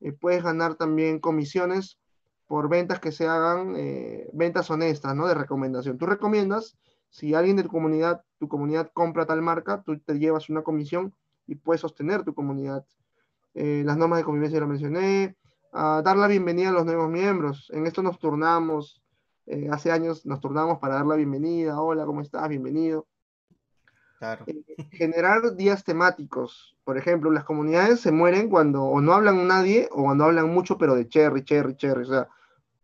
Eh, puedes ganar también comisiones por ventas que se hagan, eh, ventas honestas, ¿no? De recomendación. Tú recomiendas, si alguien de tu comunidad, tu comunidad compra tal marca, tú te llevas una comisión y puedes sostener tu comunidad. Eh, las normas de convivencia ya lo mencioné, dar la bienvenida a los nuevos miembros. En esto nos turnamos, eh, hace años nos turnamos para dar la bienvenida, hola, ¿cómo estás? Bienvenido. Claro. generar días temáticos. Por ejemplo, las comunidades se mueren cuando o no hablan nadie o cuando hablan mucho, pero de cherry, cherry, cherry. O sea,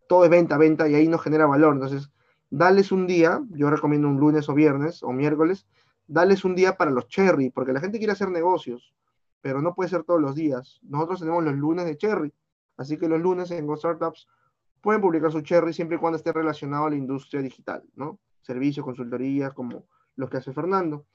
todo es venta, venta y ahí no genera valor. Entonces, dales un día, yo recomiendo un lunes o viernes o miércoles, dales un día para los cherry, porque la gente quiere hacer negocios, pero no puede ser todos los días. Nosotros tenemos los lunes de cherry, así que los lunes en Go Startups pueden publicar su cherry siempre y cuando esté relacionado a la industria digital, ¿no? Servicios, consultorías, como los que hace Fernando.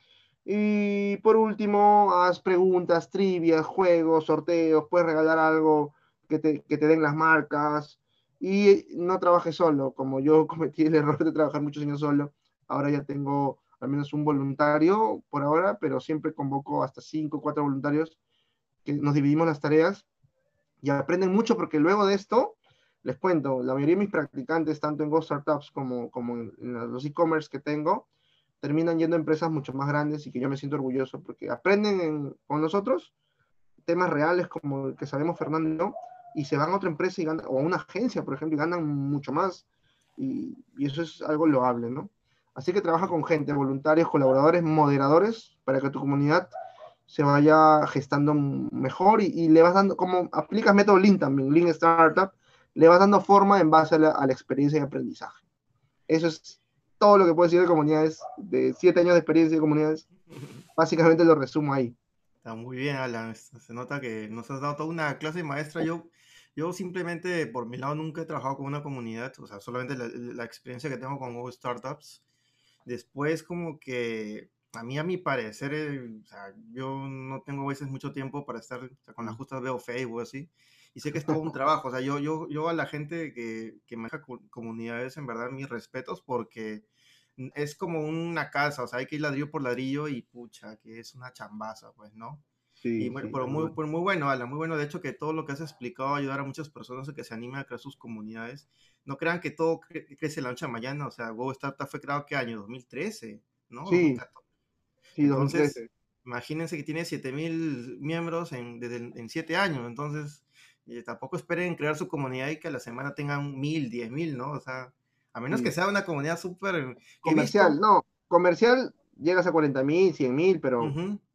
Y por último, haz preguntas, trivias, juegos, sorteos, puedes regalar algo que te, que te den las marcas, y no trabajes solo, como yo cometí el error de trabajar muchos años solo. Ahora ya tengo al menos un voluntario por ahora, pero siempre convoco hasta cinco o cuatro voluntarios que nos dividimos las tareas y aprenden mucho porque luego de esto, les cuento, la mayoría de mis practicantes, tanto en Go Startups como, como en, los e-commerce que tengo, terminan yendo a empresas mucho más grandes y que yo me siento orgulloso porque aprenden con nosotros temas reales como el que sabemos Fernando y se van a otra empresa y ganan, o a una agencia, por ejemplo, y ganan mucho más. Y, y, eso es algo loable, ¿no? Así que trabaja con gente, voluntarios, colaboradores, moderadores, para que tu comunidad se vaya gestando mejor y, le vas dando, como aplicas método Lean también, Lean Startup, le vas dando forma en base a la, a la experiencia y aprendizaje. Eso es todo lo que puedo decir de comunidades, de siete años de experiencia de comunidades. Básicamente lo resumo ahí. Está muy bien, Alan. Se nota que nos has dado toda una clase maestra. Yo yo simplemente, por mi lado, nunca he trabajado con una comunidad, o sea, solamente la, experiencia que tengo con Go Startups. Después, como que a mí, a mi parecer, eh, o sea, yo no tengo a veces mucho tiempo para estar con las justas, veo Facebook así, y sé que es todo un trabajo. O sea, yo, yo, yo a la gente que, que maneja comunidades, en verdad, mis respetos, porque es como una casa, o sea, hay que ir ladrillo por ladrillo y pucha, que es una chambaza, pues, ¿no? Sí, pero muy, muy bueno, Alan, muy bueno. De hecho, que todo lo que has explicado va a ayudar a muchas personas a que se animen a crear sus comunidades. No crean que todo crece la noche a mañana. O sea, Go Startup fue creado, ¿qué año? 2013, ¿no? Sí, sí Entonces, imagínense que tiene 7000 miembros en, en 7 años. Entonces, eh, tampoco esperen crear su comunidad y que a la semana tengan 1000, 10000, ¿no? O sea, a menos que sea una comunidad súper... Comercial, no. Comercial llegas a 40.000, 100.000, pero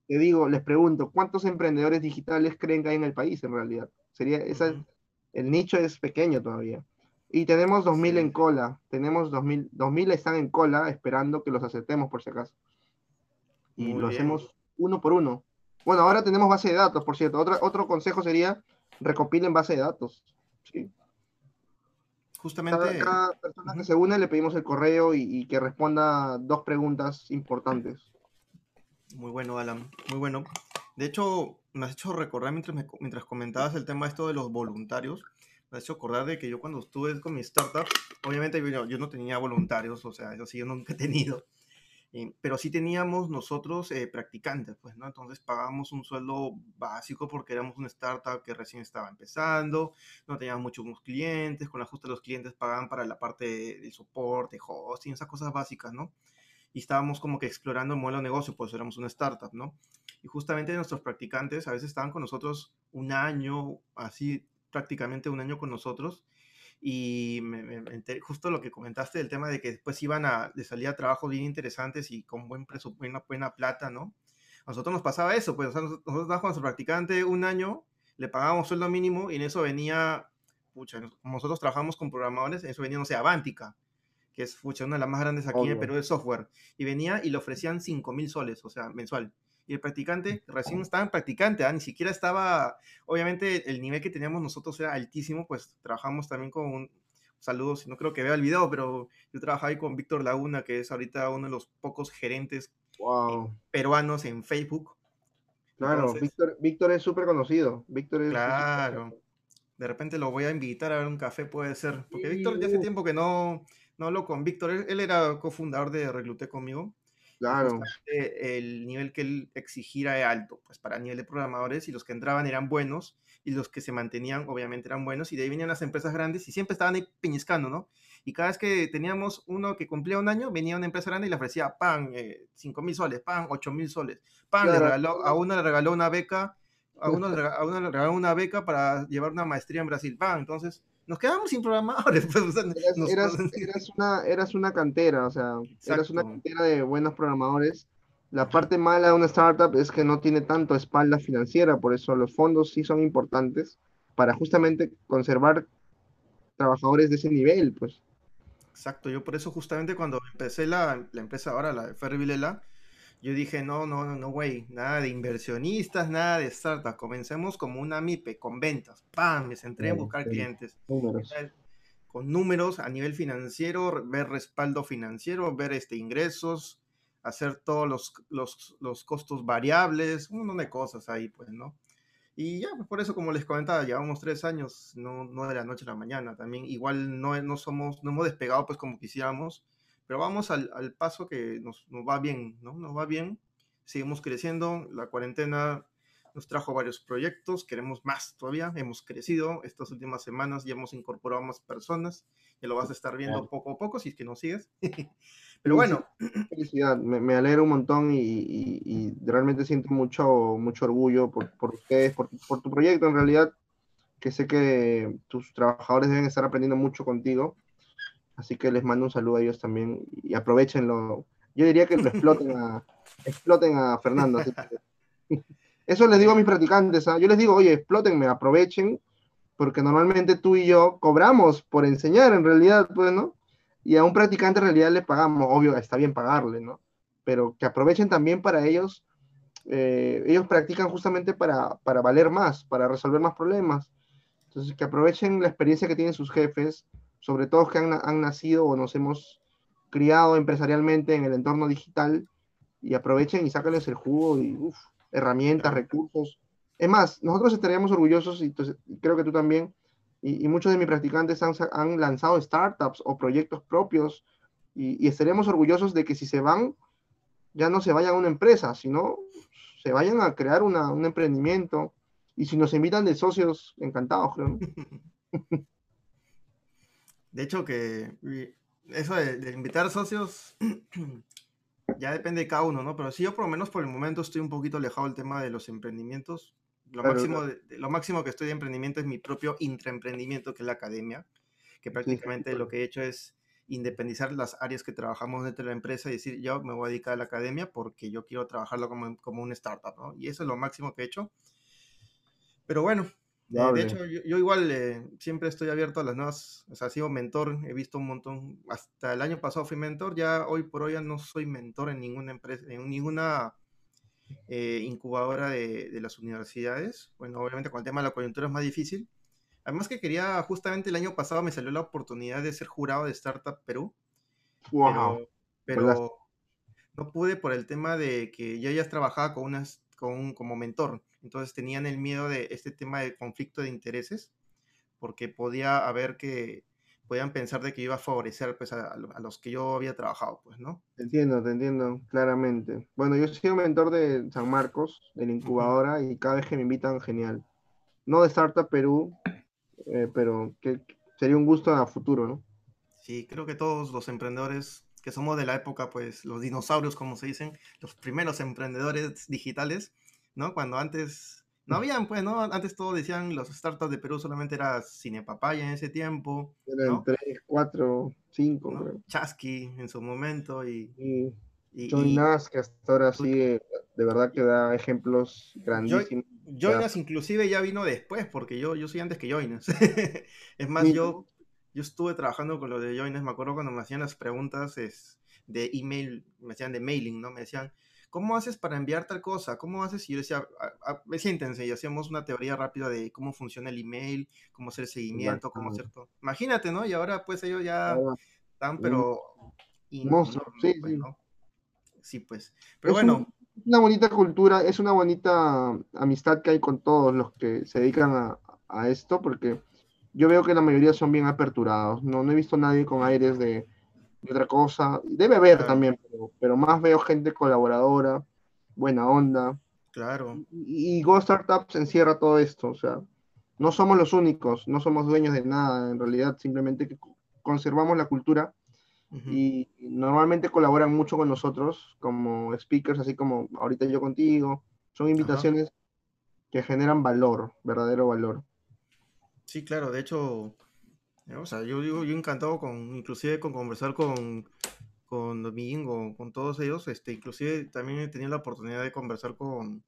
te digo, les pregunto, ¿cuántos emprendedores digitales creen que hay en el país en realidad? Sería esa, el nicho es pequeño todavía. Y tenemos 2.000 en cola, tenemos 2.000, 2.000 están en cola esperando que los aceptemos por si acaso. Y lo hacemos uno por uno. Bueno, ahora tenemos base de datos, por cierto. Otro, otro consejo sería recopilen base de datos. ¿sí? Justamente. Cada, persona que se une le pedimos el correo y que responda dos preguntas importantes. Muy bueno, Alan, muy bueno. De hecho, me has hecho recordar mientras, mientras comentabas el tema esto de los voluntarios, me has hecho acordar de que yo cuando estuve con mi startup, obviamente yo, yo no tenía voluntarios, o sea, eso sí yo nunca he tenido, eh, pero sí teníamos nosotros eh, practicantes, pues, ¿no? Entonces pagábamos un sueldo básico porque éramos una startup que recién estaba empezando, no teníamos muchos clientes, con la justa los clientes pagaban para la parte del soporte, hosting, esas cosas básicas, ¿no? Y estábamos como que explorando el modelo de negocio, pues éramos una startup, ¿no? Y justamente nuestros practicantes a veces estaban con nosotros un año, así prácticamente un año con nosotros, y me, justo lo que comentaste del tema de que después iban a, de salía trabajos bien interesantes y con buen presupuesto, buena, plata, ¿no? A nosotros nos pasaba eso, pues nosotros, nosotros estábamos con nuestro practicante un año, le pagábamos sueldo mínimo y en eso venía, pucha, nosotros trabajamos con programadores, en eso venía, no sé, Avántica que es fucha, una de las más grandes aquí en el Perú de software, y venía y le ofrecían 5 mil soles, o sea, mensual. Y el practicante recién estaba en practicante, ¿ah? ni siquiera estaba, obviamente el nivel que teníamos nosotros era altísimo, pues trabajamos también con un, saludos, no creo que vea el video, pero yo trabajaba ahí con Víctor Laguna, que es ahorita uno de los pocos gerentes peruanos en Facebook. Claro, Víctor, Víctor es súper conocido. Víctor es claro. De repente lo voy a invitar a ver un café, puede ser. Porque Víctor ya hace tiempo que no, no hablo con Víctor, él, era cofundador de Recluté conmigo. Claro. El nivel que él exigía era alto, pues para el nivel de programadores y los que entraban eran buenos y los que se mantenían obviamente eran buenos y de ahí venían las empresas grandes y siempre estaban ahí piñiscando, ¿no? Y cada vez que teníamos uno que cumplía un año, venía una empresa grande y le ofrecía pan, eh, 5 mil soles, pan, 8 mil soles, pan, le regaló, a uno le regaló una beca, a uno, a uno le regaló una beca para llevar una maestría en Brasil, pan, entonces nos quedamos sin programadores. Pues, eras, una, eras una cantera, o sea, eras una cantera de buenos programadores. La parte mala de una startup es que no tiene tanto espalda financiera, por eso los fondos sí son importantes para justamente conservar trabajadores de ese nivel, pues. Exacto, yo por eso justamente cuando empecé la, la empresa ahora, la de Ferry Vilela, yo dije, no, no, no, no, güey, nada de inversionistas, nada de startups. Comencemos como una MIPE, con ventas. ¡Pam! Me centré en buscar clientes. Con números a nivel financiero, ver respaldo financiero, ver este, ingresos, hacer todos los, los, los costos variables, un montón de cosas ahí, pues, ¿no? Y ya, pues por eso, como les comentaba, llevamos tres años, no, no de la noche a la mañana. También igual no, no somos, no hemos despegado pues como quisiéramos pero vamos al, al paso que nos, nos, va bien, ¿no? Nos va bien, seguimos creciendo, la cuarentena nos trajo varios proyectos, queremos más todavía, hemos crecido, estas últimas semanas ya hemos incorporado más personas, ya lo vas a estar viendo poco a poco si es que no sigues. Pero bueno. Felicidad, me, me alegro un montón y, y, y, realmente siento mucho, mucho orgullo por, por ustedes, por, por, tu proyecto en realidad, que sé que tus trabajadores deben estar aprendiendo mucho contigo Así que les mando un saludo a ellos también y aprovechenlo. Yo diría que lo exploten a, exploten a Fernando. Eso les digo a mis practicantes. ¿ah? Yo les digo, oye, explotenme, aprovechen, porque normalmente tú y yo cobramos por enseñar en realidad, pues, ¿no? Y a un practicante en realidad le pagamos, obvio, está bien pagarle, ¿no? Pero que aprovechen también para ellos. Eh, ellos practican justamente para, para valer más, para resolver más problemas. Entonces, que aprovechen la experiencia que tienen sus jefes, sobre todo que han, han, nacido o nos hemos criado empresarialmente en el entorno digital y aprovechen y sáquenles el jugo y uf, herramientas, recursos. Es más, nosotros estaríamos orgullosos, y, creo que tú también, y, y muchos de mis practicantes han, han, lanzado startups o proyectos propios, y, y, estaríamos orgullosos de que si se van, ya no se vayan a una empresa, sino se vayan a crear una, un emprendimiento, y si nos invitan de socios, encantados, creo. ¿no? De hecho, que eso de, invitar socios ya depende de cada uno, ¿no? Pero sí, yo por lo menos por el momento estoy un poquito alejado del tema de los emprendimientos. Lo, máximo, de, lo máximo que estoy de emprendimiento es mi propio intraemprendimiento, que es la academia, que prácticamente lo que he hecho es independizar las áreas que trabajamos dentro de la empresa y decir, yo me voy a dedicar a la academia porque yo quiero trabajarlo como, como un startup, ¿no? Y eso es lo máximo que he hecho. Pero bueno, eh, de hecho, yo, yo igual eh, siempre estoy abierto a las nuevas, o sea, sido mentor, he visto un montón, hasta el año pasado fui mentor, ya hoy por hoy ya no soy mentor en ninguna empresa, en ninguna eh, incubadora de, de, las universidades. Bueno, obviamente con el tema de la coyuntura es más difícil. Además que quería, justamente el año pasado me salió la oportunidad de ser jurado de Startup Perú. Wow. Pero, pero no pude por el tema de que yo ya trabajaba con unas con, como mentor. Entonces tenían el miedo de este tema de conflicto de intereses, porque podía haber que, podían pensar de que iba a favorecer pues, a, a, los que yo había trabajado, pues, ¿no? Te entiendo, te entiendo, claramente. Bueno, yo soy un mentor de San Marcos, de la incubadora, y cada vez que me invitan, genial. No de Startup Perú, eh, pero que sería un gusto a futuro, ¿no? Sí, creo que todos los emprendedores que somos de la época, pues los dinosaurios, como se dicen, los primeros emprendedores digitales, ¿no? Cuando antes no mm. habían, pues, ¿no? Antes todo decían los startups de Perú solamente era Cine Papaya en ese tiempo. Eran ¿no? 3, 4, 5. ¿no? Chasqui en su momento y. y, que hasta ahora sigue, de verdad que da ejemplos grandísimos. Joinas inclusive ya vino después, porque yo, yo soy antes que Joinas. es más, yo, yo estuve trabajando con lo de Joinas, me acuerdo cuando me hacían las preguntas es, de email, me hacían de mailing, ¿no? Me decían, ¿cómo haces para enviar tal cosa? ¿Cómo haces? Y yo decía, a, a, siéntense y hacíamos una teoría rápida de cómo funciona el email, cómo hacer seguimiento, cómo hacer todo. Imagínate, ¿no? Y ahora pues ellos ya están, pero... Sí, pues, sí. ¿no? sí, pues. Pero es bueno. Un, una bonita cultura, es una bonita amistad que hay con todos los que se dedican a, a esto, porque yo veo que la mayoría son bien aperturados. No, no he visto a nadie con aires de, y otra cosa. Debe haber también, pero, más veo gente colaboradora, buena onda. Claro. Y, y Go Startups encierra todo esto, o sea, no somos los únicos, no somos dueños de nada, en realidad simplemente que conservamos la cultura y normalmente colaboran mucho con nosotros como speakers, así como ahorita yo contigo. Son invitaciones que generan valor, verdadero valor. Sí, claro, de hecho, o sea, yo digo, yo encantado con, inclusive con conversar con, con Domingo, con todos ellos, este, inclusive también he tenido la oportunidad de conversar con,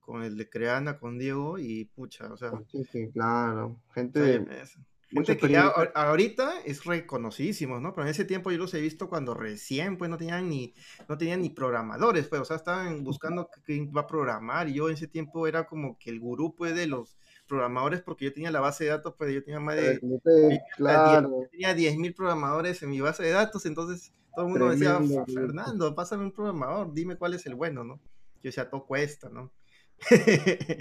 con el de Creana, con Diego, y pucha, o sea. Sí, sí, claro. Gente, gente que ya ahorita es reconocidísimo, ¿no? Pero en ese tiempo yo los he visto cuando recién, pues no tenían ni, no tenían ni programadores, pues, o sea, estaban buscando quién va a programar, y yo en ese tiempo era como que el gurú, pues, de los programadores, porque yo tenía la base de datos, pues yo tenía más de... claro. Tenía 10.000 programadores en mi base de datos, entonces todo el mundo decía, Fernando, pásame un programador, dime cuál es el bueno, ¿no? Yo decía, todo cuesta, ¿no?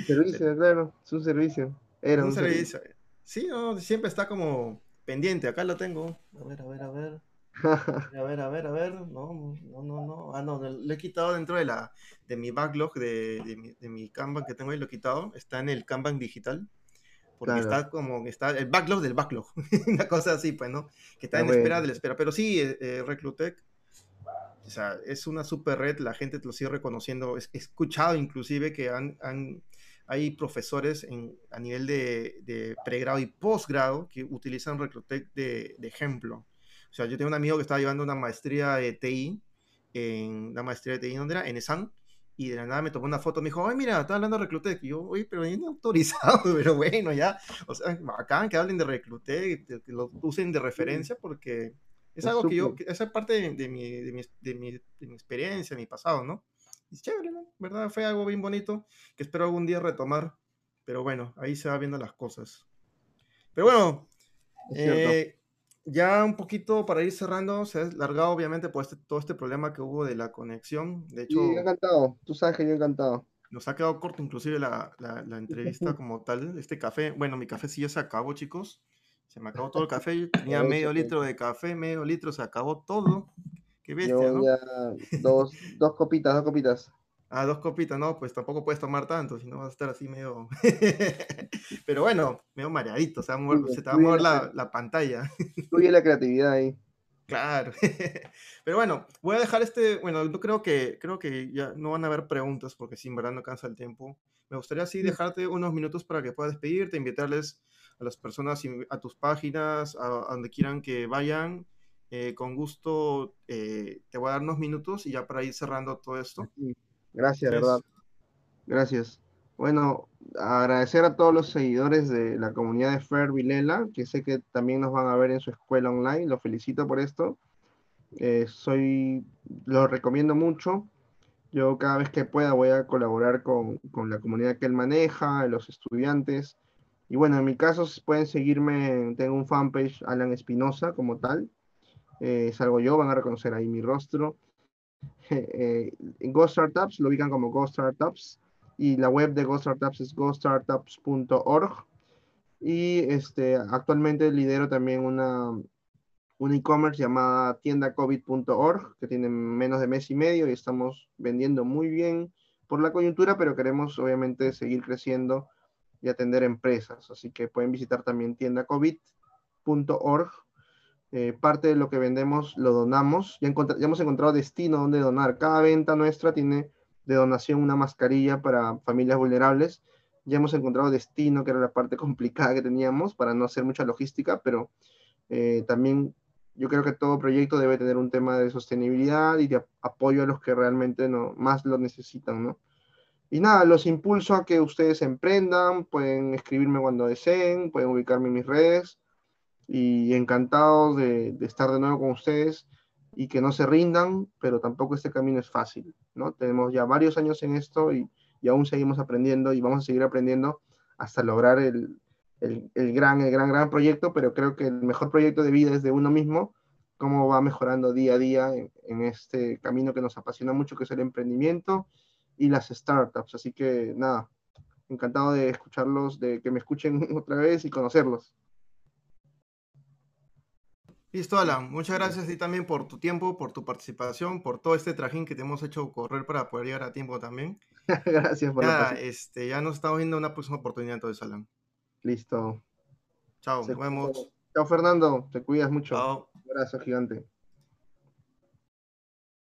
servicio, claro, es un servicio. Era un, servicio. Sí, no, siempre está como pendiente. Acá lo tengo. A ver, a ver, a ver. A ver, a ver, a ver. No, no, no, no. Ah, no, lo he quitado dentro de la de mi backlog de, de, mi, de mi Kanban que tengo ahí, lo he quitado. Está en el Kanban digital. Porque está como, está el backlog del backlog. Una cosa así, pues, ¿no? Que está en espera de la espera. Pero sí, eh, eh, Reclutec o sea, es una super red, la gente te lo sigue reconociendo. He escuchado inclusive que han, han hay profesores en, a nivel de, de, pregrado y posgrado que utilizan Reclutec de, de, ejemplo. O sea, yo tengo un amigo que estaba llevando una maestría de TI, en la maestría de TI, ¿dónde era? En ESAN, y de la nada me tomó una foto, me dijo, ay, mira, está hablando de Reclutec. Y yo, oye, pero no autorizado, pero bueno, ya. O sea, acá que hablen de Reclutec, que lo usen de referencia, porque es, algo que yo, esa es parte de, mi, de, mi, de, mi, de mi experiencia, mi pasado, ¿no? es chévere, ¿no? ¿Verdad? Fue algo bien bonito que espero algún día retomar. Pero bueno, ahí se va viendo las cosas. Pero bueno, eh, ya un poquito para ir cerrando, se ha largado obviamente por este, todo este problema que hubo de la conexión. De hecho, sí, encantado. Tú sabes que yo encantado. Nos ha quedado corto inclusive la, la, la entrevista como tal. Este café, bueno, mi café sí ya se acabó, chicos. Se me acabó todo el café. Yo tenía medio litro de café, medio litro, se acabó todo. Qué bestia, Yo ¿no? ya dos, dos copitas, dos copitas. Ah, dos copitas, no, pues tampoco puedes tomar tanto, si no vas a estar así medio. Pero bueno, medio mareadito, se, va a mover, se te va a mover la, la pantalla. Fluye la creatividad ahí. Claro. Pero bueno, voy a dejar este. Bueno, yo creo que, creo que ya no van a haber preguntas porque sin verdad no cansa el tiempo. Me gustaría así dejarte unos minutos para que puedas despedirte, invitarles a las personas a tus páginas, a, donde quieran que vayan. Eh, con gusto eh, te voy a dar unos minutos y ya para ir cerrando todo esto. Gracias, verdad. Gracias. Bueno, agradecer a todos los seguidores de la comunidad de Fer Vilela, que sé que también nos van a ver en su escuela online. Los felicito por esto. Eh, soy, lo recomiendo mucho. Yo cada vez que pueda voy a colaborar con, con la comunidad que él maneja, los estudiantes. Y bueno, en mi caso pueden seguirme, tengo un fanpage Alan Espinosa como tal. Eh, salgo yo, van a reconocer ahí mi rostro. Eh, Go Startups lo ubican como Go Startups y la web de Go Startups es gostartups.org. Y este, actualmente lidero también una, un e-commerce llamada tiendacovid.org que tiene menos de mes y medio y estamos vendiendo muy bien por la coyuntura, pero queremos obviamente seguir creciendo y atender empresas. Así que pueden visitar también tiendacovid.org eh, parte de lo que vendemos lo donamos. Ya, ya, hemos encontrado destino donde donar. Cada venta nuestra tiene de donación una mascarilla para familias vulnerables. Ya hemos encontrado destino, que era la parte complicada que teníamos para no hacer mucha logística, pero eh, también yo creo que todo proyecto debe tener un tema de sostenibilidad y de apoyo a los que realmente no, más lo necesitan, ¿no? Y nada, los impulso a que ustedes emprendan, pueden escribirme cuando deseen, pueden ubicarme en mis redes y encantado de, estar de nuevo con ustedes y que no se rindan, pero tampoco este camino es fácil, ¿no? Tenemos ya varios años en esto y, aún seguimos aprendiendo y vamos a seguir aprendiendo hasta lograr el, gran, el gran, gran proyecto, pero creo que el mejor proyecto de vida es de uno mismo, cómo va mejorando día a día en este camino que nos apasiona mucho, que es el emprendimiento y las startups. Así que nada, encantado de escucharlos, de que me escuchen otra vez y conocerlos. Listo, Alan. Muchas gracias a ti también por tu tiempo, por tu participación, por todo este trajín que te hemos hecho correr para poder llegar a tiempo también. gracias por ya, la este, ya nos estamos viendo una próxima oportunidad entonces, Alan. Listo. Chao, nos vemos. Chao, Fernando. Te cuidas mucho. Chao. Un abrazo gigante.